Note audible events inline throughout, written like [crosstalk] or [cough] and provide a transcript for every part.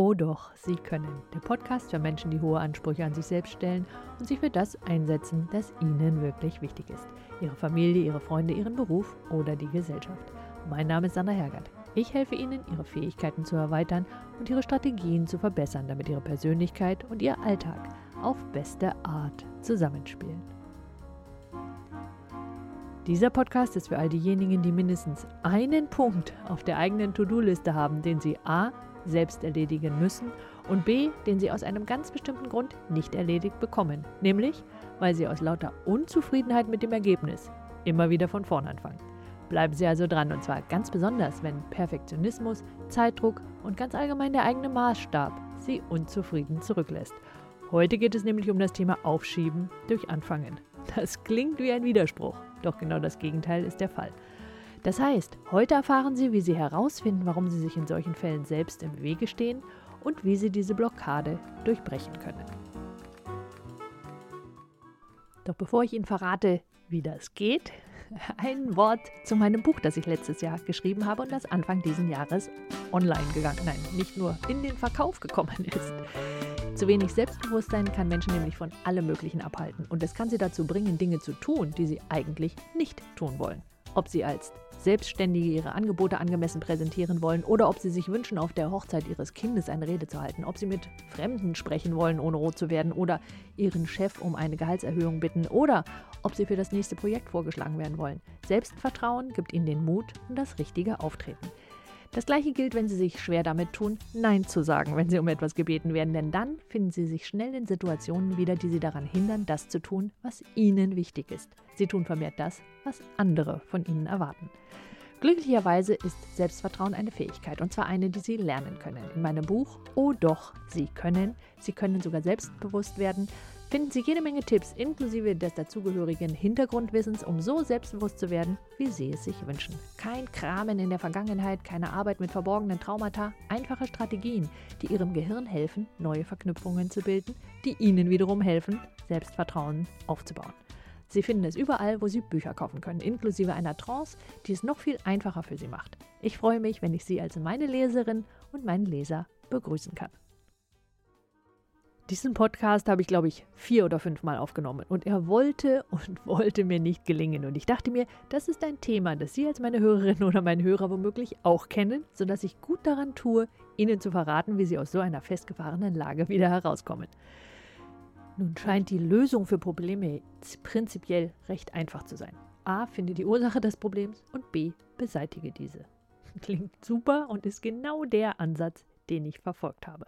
Oh doch, Sie können. Der Podcast für Menschen, die hohe Ansprüche an sich selbst stellen und sich für das einsetzen, das ihnen wirklich wichtig ist. Ihre Familie, ihre Freunde, ihren Beruf oder die Gesellschaft. Mein Name ist Sandra Hergert. Ich helfe Ihnen, Ihre Fähigkeiten zu erweitern und Ihre Strategien zu verbessern, damit Ihre Persönlichkeit und Ihr Alltag auf beste Art zusammenspielen. Dieser Podcast ist für all diejenigen, die mindestens einen Punkt auf der eigenen To-Do-Liste haben, den sie a selbst erledigen müssen und b, den sie aus einem ganz bestimmten Grund nicht erledigt bekommen, nämlich weil sie aus lauter Unzufriedenheit mit dem Ergebnis immer wieder von vorn anfangen. Bleiben Sie also dran und zwar ganz besonders, wenn Perfektionismus, Zeitdruck und ganz allgemein der eigene Maßstab Sie unzufrieden zurücklässt. Heute geht es nämlich um das Thema Aufschieben durch Anfangen. Das klingt wie ein Widerspruch, doch genau das Gegenteil ist der Fall. Das heißt, heute erfahren Sie, wie Sie herausfinden, warum Sie sich in solchen Fällen selbst im Wege stehen und wie Sie diese Blockade durchbrechen können. Doch bevor ich Ihnen verrate, wie das geht, [laughs] ein Wort zu meinem Buch, das ich letztes Jahr geschrieben habe und das Anfang dieses Jahres online gegangen, nein, nicht nur in den Verkauf gekommen [laughs] ist. Zu wenig Selbstbewusstsein kann Menschen nämlich von allem Möglichen abhalten und es kann sie dazu bringen, Dinge zu tun, die sie eigentlich nicht tun wollen. Ob sie als Selbstständige ihre Angebote angemessen präsentieren wollen oder ob sie sich wünschen, auf der Hochzeit ihres Kindes eine Rede zu halten, ob sie mit Fremden sprechen wollen, ohne rot zu werden oder ihren Chef um eine Gehaltserhöhung bitten oder ob sie für das nächste Projekt vorgeschlagen werden wollen. Selbstvertrauen gibt ihnen den Mut und das richtige Auftreten. Das gleiche gilt, wenn Sie sich schwer damit tun, Nein zu sagen, wenn Sie um etwas gebeten werden, denn dann finden Sie sich schnell in Situationen wieder, die Sie daran hindern, das zu tun, was Ihnen wichtig ist. Sie tun vermehrt das, was andere von Ihnen erwarten. Glücklicherweise ist Selbstvertrauen eine Fähigkeit und zwar eine, die Sie lernen können. In meinem Buch Oh doch, Sie können, Sie können sogar selbstbewusst werden, finden Sie jede Menge Tipps inklusive des dazugehörigen Hintergrundwissens, um so selbstbewusst zu werden, wie Sie es sich wünschen. Kein Kramen in der Vergangenheit, keine Arbeit mit verborgenen Traumata, einfache Strategien, die Ihrem Gehirn helfen, neue Verknüpfungen zu bilden, die Ihnen wiederum helfen, Selbstvertrauen aufzubauen. Sie finden es überall, wo Sie Bücher kaufen können, inklusive einer Trance, die es noch viel einfacher für Sie macht. Ich freue mich, wenn ich Sie als meine Leserin und meinen Leser begrüßen kann. Diesen Podcast habe ich, glaube ich, vier oder fünf Mal aufgenommen und er wollte und [laughs] wollte mir nicht gelingen. Und ich dachte mir, das ist ein Thema, das Sie als meine Hörerin oder mein Hörer womöglich auch kennen, sodass ich gut daran tue, Ihnen zu verraten, wie Sie aus so einer festgefahrenen Lage wieder herauskommen. Nun scheint die Lösung für Probleme prinzipiell recht einfach zu sein. A. Finde die Ursache des Problems und B. Beseitige diese. [laughs] Klingt super und ist genau der Ansatz, den ich verfolgt habe.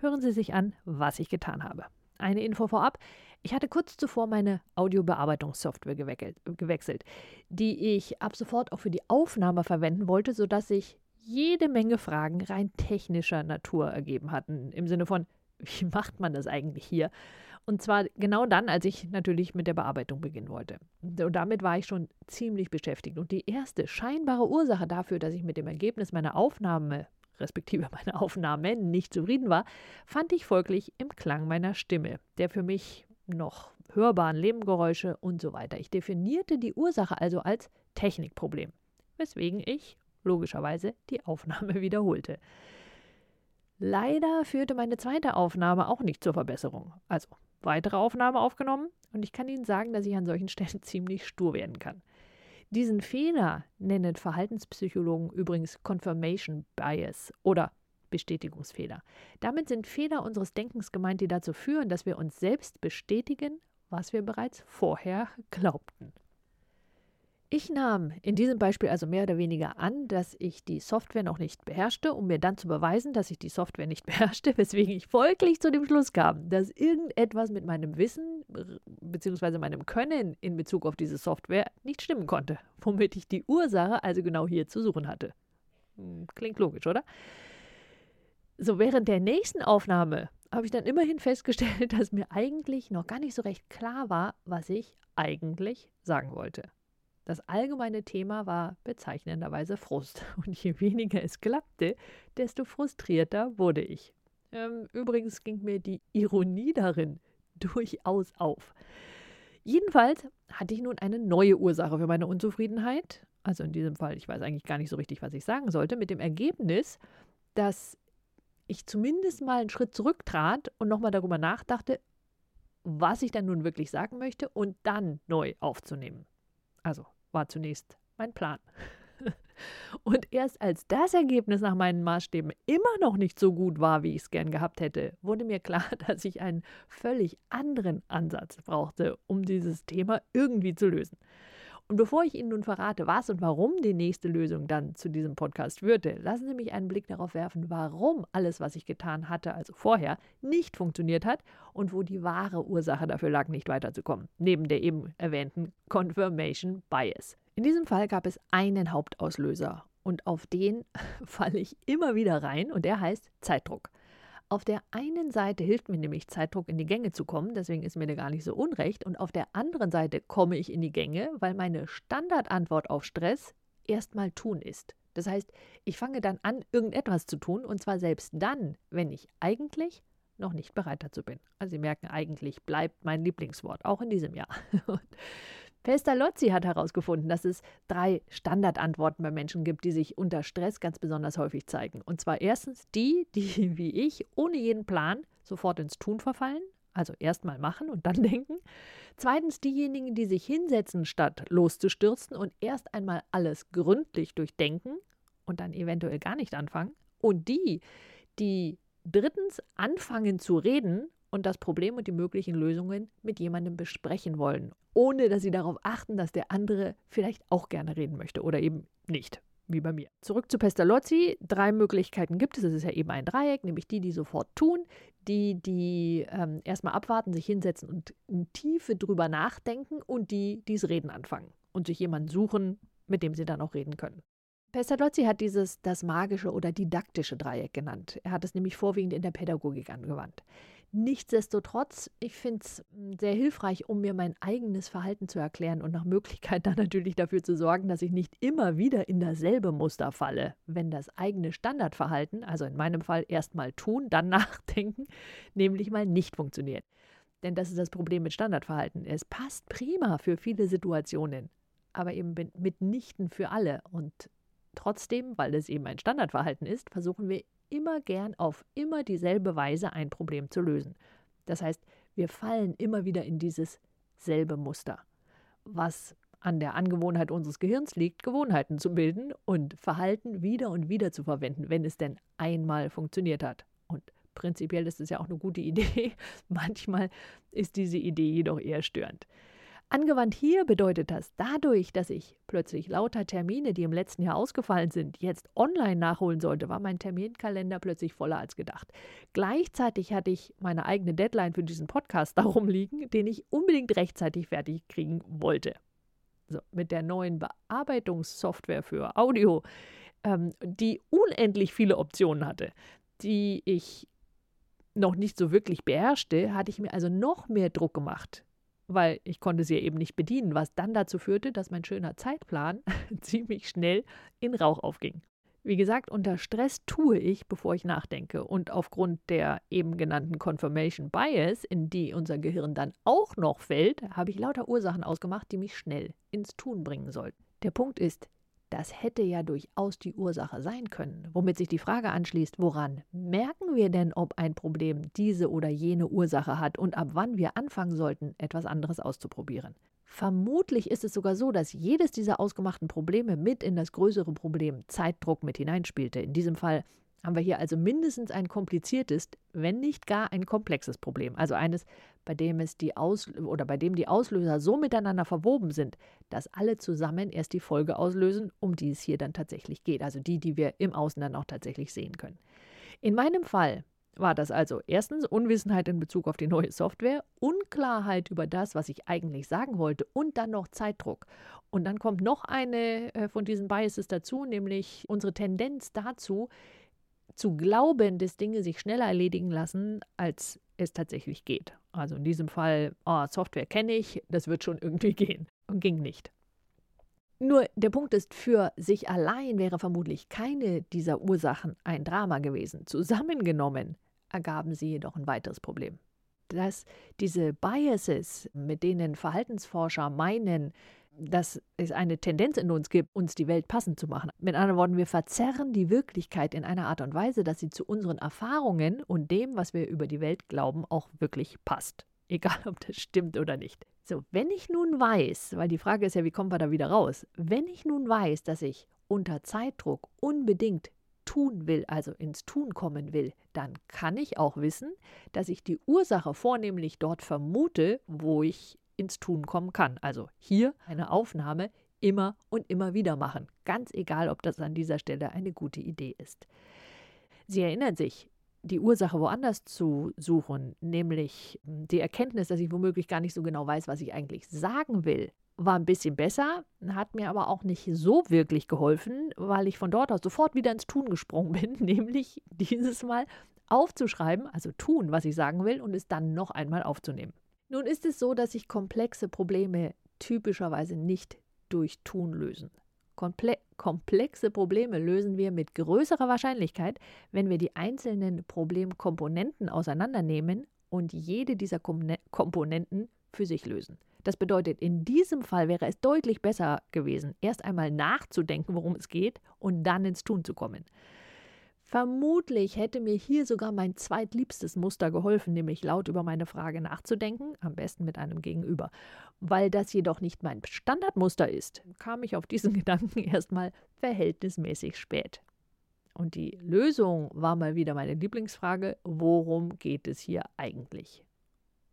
Hören Sie sich an, was ich getan habe. Eine Info vorab. Ich hatte kurz zuvor meine Audiobearbeitungssoftware gewechselt, die ich ab sofort auch für die Aufnahme verwenden wollte, sodass sich jede Menge Fragen rein technischer Natur ergeben hatten. Im Sinne von, [laughs] wie macht man das eigentlich hier? Und zwar genau dann, als ich natürlich mit der Bearbeitung beginnen wollte. Und damit war ich schon ziemlich beschäftigt. Und die erste scheinbare Ursache dafür, dass ich mit dem Ergebnis meiner Aufnahme, respektive [laughs] meiner Aufnahmen, nicht zufrieden war, fand ich folglich im Klang meiner Stimme, der für mich noch hörbaren Nebengeräusche und so weiter. Ich definierte die Ursache also als Technikproblem, weswegen ich logischerweise die Aufnahme [laughs] wiederholte. Leider führte meine zweite Aufnahme auch nicht zur Verbesserung. Also weitere Aufnahme aufgenommen und ich kann Ihnen sagen, dass ich an solchen Stellen [laughs] ziemlich stur werden kann. Diesen Fehler nennen Verhaltenspsychologen übrigens Confirmation Bias oder Bestätigungsfehler. Damit sind Fehler unseres Denkens gemeint, die dazu führen, dass wir uns selbst bestätigen, was wir bereits vorher glaubten. Ich nahm in diesem Beispiel also mehr oder weniger an, dass ich die Software noch nicht beherrschte, um mir dann zu beweisen, dass ich die Software nicht [laughs] beherrschte, weswegen ich folglich zu dem Schluss kam, dass irgendetwas mit meinem Wissen bzw. meinem Können in Bezug auf diese Software nicht stimmen konnte, womit ich die Ursache also genau hier zu suchen hatte. Hm, klingt logisch, oder? So, während der nächsten Aufnahme habe ich dann immerhin festgestellt, [laughs] dass mir eigentlich noch gar nicht so recht klar war, was ich eigentlich sagen wollte. Das allgemeine Thema war bezeichnenderweise Frust. [laughs] Und je weniger es klappte, desto frustrierter wurde ich. Ähm, übrigens ging mir die Ironie darin [laughs] durchaus auf. Jedenfalls hatte ich nun eine neue Ursache für meine Unzufriedenheit. Also in diesem Fall, ich weiß eigentlich gar nicht so richtig, was ich sagen sollte, mit dem Ergebnis, dass ich zumindest mal einen Schritt zurücktrat und nochmal darüber nachdachte, was ich dann nun wirklich sagen möchte und dann neu aufzunehmen. Also war zunächst mein Plan. [laughs] Und erst als das Ergebnis nach meinen Maßstäben immer noch nicht so gut war, wie ich es gern gehabt hätte, wurde mir klar, [laughs] dass ich einen völlig anderen Ansatz brauchte, um dieses Thema irgendwie zu lösen. Und bevor ich Ihnen nun verrate, was und warum die nächste Lösung dann zu diesem Podcast führte, lassen Sie mich einen Blick darauf werfen, warum alles, was ich getan hatte, also vorher, nicht funktioniert hat und wo die wahre Ursache dafür lag, nicht weiterzukommen, neben der eben erwähnten Confirmation Bias. In diesem Fall gab es einen Hauptauslöser und auf den [laughs] falle ich immer wieder rein und der heißt Zeitdruck. Auf der einen Seite hilft mir nämlich Zeitdruck in die Gänge zu kommen, deswegen ist mir da gar nicht so unrecht. Und auf der anderen Seite komme ich in die Gänge, weil meine Standardantwort auf Stress erstmal tun ist. Das heißt, ich fange dann an, irgendetwas zu tun und zwar selbst dann, wenn ich eigentlich noch nicht bereit dazu bin. Also Sie merken, eigentlich bleibt mein Lieblingswort, auch in diesem Jahr. [laughs] Pestalozzi hat herausgefunden, dass es drei Standardantworten bei Menschen gibt, die sich unter Stress ganz besonders häufig zeigen. Und zwar erstens die, die [laughs] wie ich ohne jeden Plan sofort ins Tun verfallen, also erstmal machen und dann [laughs] denken. Zweitens diejenigen, die sich hinsetzen, statt loszustürzen und erst einmal alles gründlich durchdenken und dann eventuell gar nicht anfangen. Und die, die drittens anfangen zu reden und das Problem und die möglichen Lösungen mit jemandem besprechen wollen, ohne dass sie darauf achten, dass der andere vielleicht auch gerne reden möchte oder eben nicht, wie bei mir. Zurück zu Pestalozzi. Drei Möglichkeiten gibt es. Es ist ja eben ein Dreieck, nämlich die, die sofort tun, die, die ähm, erstmal abwarten, sich hinsetzen und in Tiefe drüber nachdenken und die, die es reden anfangen und sich jemanden suchen, mit dem sie dann auch reden können. Pestalozzi hat dieses das magische oder didaktische Dreieck genannt. Er hat es nämlich vorwiegend in der Pädagogik angewandt. Nichtsdestotrotz, ich finde es hm, sehr hilfreich, um mir mein eigenes Verhalten zu erklären und nach Möglichkeit [laughs] dann natürlich dafür zu sorgen, dass ich nicht immer wieder in dasselbe Muster falle, wenn das eigene Standardverhalten, also in meinem Fall erst mal tun, dann [laughs] nachdenken, nämlich mal nicht funktioniert. Denn das ist das Problem mit Standardverhalten. Es passt prima für viele Situationen, aber eben mitnichten für alle. Und trotzdem, weil es eben ein Standardverhalten ist, versuchen wir immer gern auf immer dieselbe Weise ein Problem zu lösen. Das heißt, wir fallen immer wieder in dieses selbe Muster, was an der Angewohnheit unseres Gehirns liegt, Gewohnheiten zu bilden und Verhalten wieder und wieder zu verwenden, wenn es denn einmal funktioniert hat. Und prinzipiell ist es ja auch eine gute Idee. [laughs] Manchmal ist diese Idee jedoch eher störend. Angewandt hier bedeutet das, dadurch, dass ich plötzlich lauter Termine, die im letzten Jahr ausgefallen sind, jetzt online nachholen sollte, war mein Terminkalender plötzlich voller als gedacht. Gleichzeitig hatte ich meine eigene Deadline für diesen Podcast [laughs] darum liegen, den ich unbedingt rechtzeitig fertig kriegen wollte. So, mit der neuen Bearbeitungssoftware für Audio, ähm, die unendlich viele Optionen hatte, die ich noch nicht so wirklich beherrschte, hatte ich mir also noch mehr Druck gemacht weil ich konnte sie eben nicht bedienen, was dann dazu führte, dass mein schöner Zeitplan [laughs] ziemlich schnell in Rauch aufging. Wie gesagt, unter Stress tue ich, bevor ich nachdenke. Und aufgrund der eben genannten Confirmation Bias, in die unser Gehirn dann auch noch fällt, habe ich lauter Ursachen ausgemacht, die mich schnell ins Tun bringen sollten. Der Punkt ist, das hätte ja durchaus die Ursache sein können, womit sich die Frage anschließt, woran merken wir denn, ob ein Problem diese oder jene Ursache hat und ab wann wir anfangen sollten, etwas anderes auszuprobieren. Vermutlich ist es sogar so, dass jedes dieser ausgemachten Probleme mit in das größere Problem Zeitdruck mit hineinspielte. In diesem Fall haben wir hier also mindestens ein kompliziertes, wenn nicht gar ein komplexes Problem. Also eines, bei dem es die Aus oder bei dem die Auslöser so miteinander verwoben sind, dass alle zusammen erst die Folge auslösen, um die es hier dann tatsächlich geht. Also die, die wir im Außen dann auch tatsächlich sehen können. In meinem Fall war das also erstens Unwissenheit in Bezug auf die neue Software, Unklarheit über das, was ich eigentlich sagen wollte und dann noch Zeitdruck. Und dann kommt noch eine äh, von diesen Biases dazu, nämlich unsere Tendenz dazu, zu glauben, dass Dinge sich schneller erledigen lassen, als es tatsächlich geht. Also in diesem Fall, oh, Software kenne ich, das wird schon irgendwie [laughs] gehen. Und ging nicht. Nur der Punkt ist, für sich allein wäre vermutlich keine dieser Ursachen ein Drama gewesen. Zusammengenommen ergaben sie jedoch ein weiteres Problem. Dass diese Biases, mit denen Verhaltensforscher meinen, dass es eine Tendenz in uns gibt, uns die Welt passend zu machen. Mit anderen Worten, wir verzerren die Wirklichkeit in einer Art und Weise, dass sie zu unseren Erfahrungen und dem, was wir über die Welt glauben, auch wirklich passt. Egal, ob das stimmt oder nicht. So, wenn ich nun weiß, weil die Frage ist ja, wie kommen wir da wieder raus? Wenn ich nun weiß, dass ich unter Zeitdruck unbedingt tun will, also ins Tun kommen will, dann kann ich auch wissen, dass ich die Ursache vornehmlich dort vermute, wo ich ins Tun kommen kann. Also hier eine Aufnahme immer und immer wieder machen, ganz egal, ob das an dieser Stelle eine gute Idee ist. Sie erinnern sich, die Ursache woanders zu suchen, nämlich die Erkenntnis, dass ich womöglich gar nicht so genau weiß, was ich eigentlich sagen will, war ein bisschen besser, hat mir aber auch nicht so wirklich geholfen, weil ich von dort aus sofort wieder ins Tun gesprungen [laughs] bin, nämlich dieses Mal aufzuschreiben, also tun, was ich sagen will, und es dann noch einmal aufzunehmen. Nun ist es so, dass sich komplexe Probleme typischerweise nicht durch Tun lösen. Komple komplexe Probleme lösen wir mit größerer Wahrscheinlichkeit, wenn wir die einzelnen Problemkomponenten auseinandernehmen und jede dieser Kom Komponenten für sich lösen. Das bedeutet, in diesem Fall wäre es deutlich besser gewesen, erst einmal nachzudenken, worum es geht und dann ins Tun zu kommen. Vermutlich hätte mir hier sogar mein zweitliebstes Muster geholfen, nämlich laut über meine Frage nachzudenken, am besten mit einem Gegenüber. Weil das jedoch nicht mein Standardmuster ist, kam ich auf diesen [laughs] Gedanken erstmal verhältnismäßig spät. Und die Lösung war mal wieder meine Lieblingsfrage, worum geht es hier eigentlich?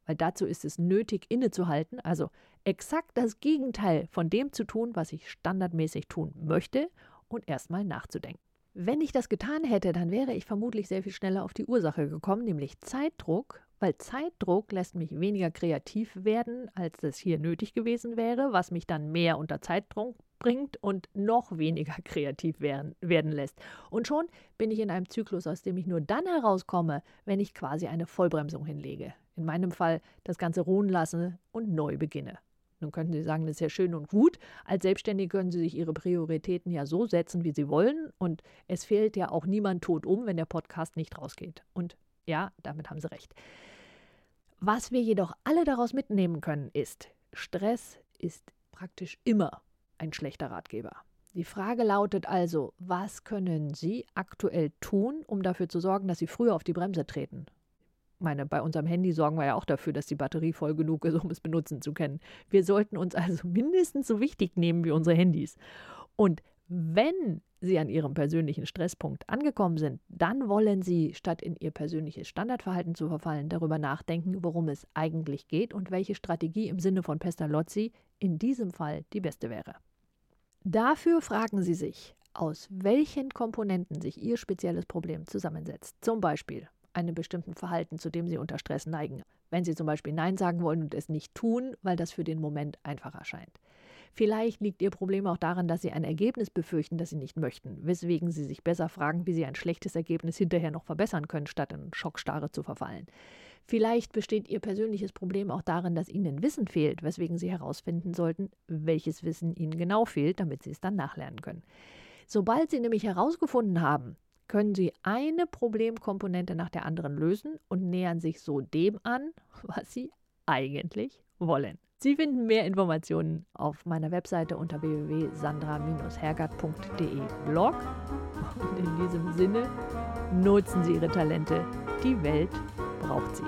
Weil dazu ist es nötig, innezuhalten, also exakt das Gegenteil von dem zu tun, was ich standardmäßig tun möchte und erstmal nachzudenken. Wenn ich das getan hätte, dann wäre ich vermutlich sehr viel schneller auf die Ursache gekommen, nämlich Zeitdruck, weil Zeitdruck lässt mich weniger kreativ werden, als das hier nötig gewesen wäre, was mich dann mehr unter Zeitdruck bringt und noch weniger [laughs] kreativ werden, werden lässt. Und schon bin ich in einem Zyklus, aus dem ich nur dann herauskomme, wenn ich quasi eine Vollbremsung hinlege. In meinem Fall das Ganze ruhen lasse und neu beginne. Nun könnten Sie sagen, das ist ja schön und gut. Als Selbstständige können Sie sich Ihre Prioritäten ja so setzen, wie Sie wollen. Und es fehlt ja auch niemand tot um, wenn der Podcast nicht rausgeht. Und ja, damit haben Sie recht. Was wir jedoch alle daraus mitnehmen können, ist, Stress ist praktisch immer ein schlechter Ratgeber. Die Frage lautet also, was können Sie aktuell tun, um dafür zu sorgen, dass Sie früher auf die Bremse treten? Meine, bei unserem Handy sorgen wir ja auch dafür, dass die Batterie voll genug ist, um es benutzen zu können. Wir sollten uns also [laughs] mindestens so wichtig nehmen wie unsere Handys. Und wenn Sie an Ihrem persönlichen Stresspunkt angekommen sind, dann wollen Sie, statt in Ihr persönliches Standardverhalten zu verfallen, darüber nachdenken, worum es eigentlich geht und welche Strategie im Sinne von Pestalozzi in diesem Fall die beste wäre. Dafür fragen Sie sich, aus welchen Komponenten sich Ihr spezielles Problem zusammensetzt. Zum Beispiel, einem bestimmten Verhalten, zu dem sie unter Stress neigen. Wenn sie zum Beispiel Nein sagen wollen und es nicht tun, weil das für den Moment einfach erscheint. Vielleicht liegt ihr Problem auch daran, dass sie ein Ergebnis befürchten, das sie nicht möchten, weswegen sie sich besser fragen, wie sie ein schlechtes Ergebnis hinterher noch verbessern können, statt in Schockstarre zu verfallen. Vielleicht besteht ihr persönliches Problem auch darin, dass ihnen Wissen fehlt, weswegen sie herausfinden sollten, welches Wissen ihnen genau fehlt, damit sie es dann nachlernen können. Sobald sie nämlich herausgefunden haben, können Sie eine Problemkomponente nach der anderen lösen und nähern sich so dem an, [laughs] was Sie eigentlich wollen. Sie finden mehr Informationen auf meiner Webseite unter www.sandra-hergert.de Blog. Und in diesem Sinne nutzen Sie Ihre Talente. Die Welt braucht sie.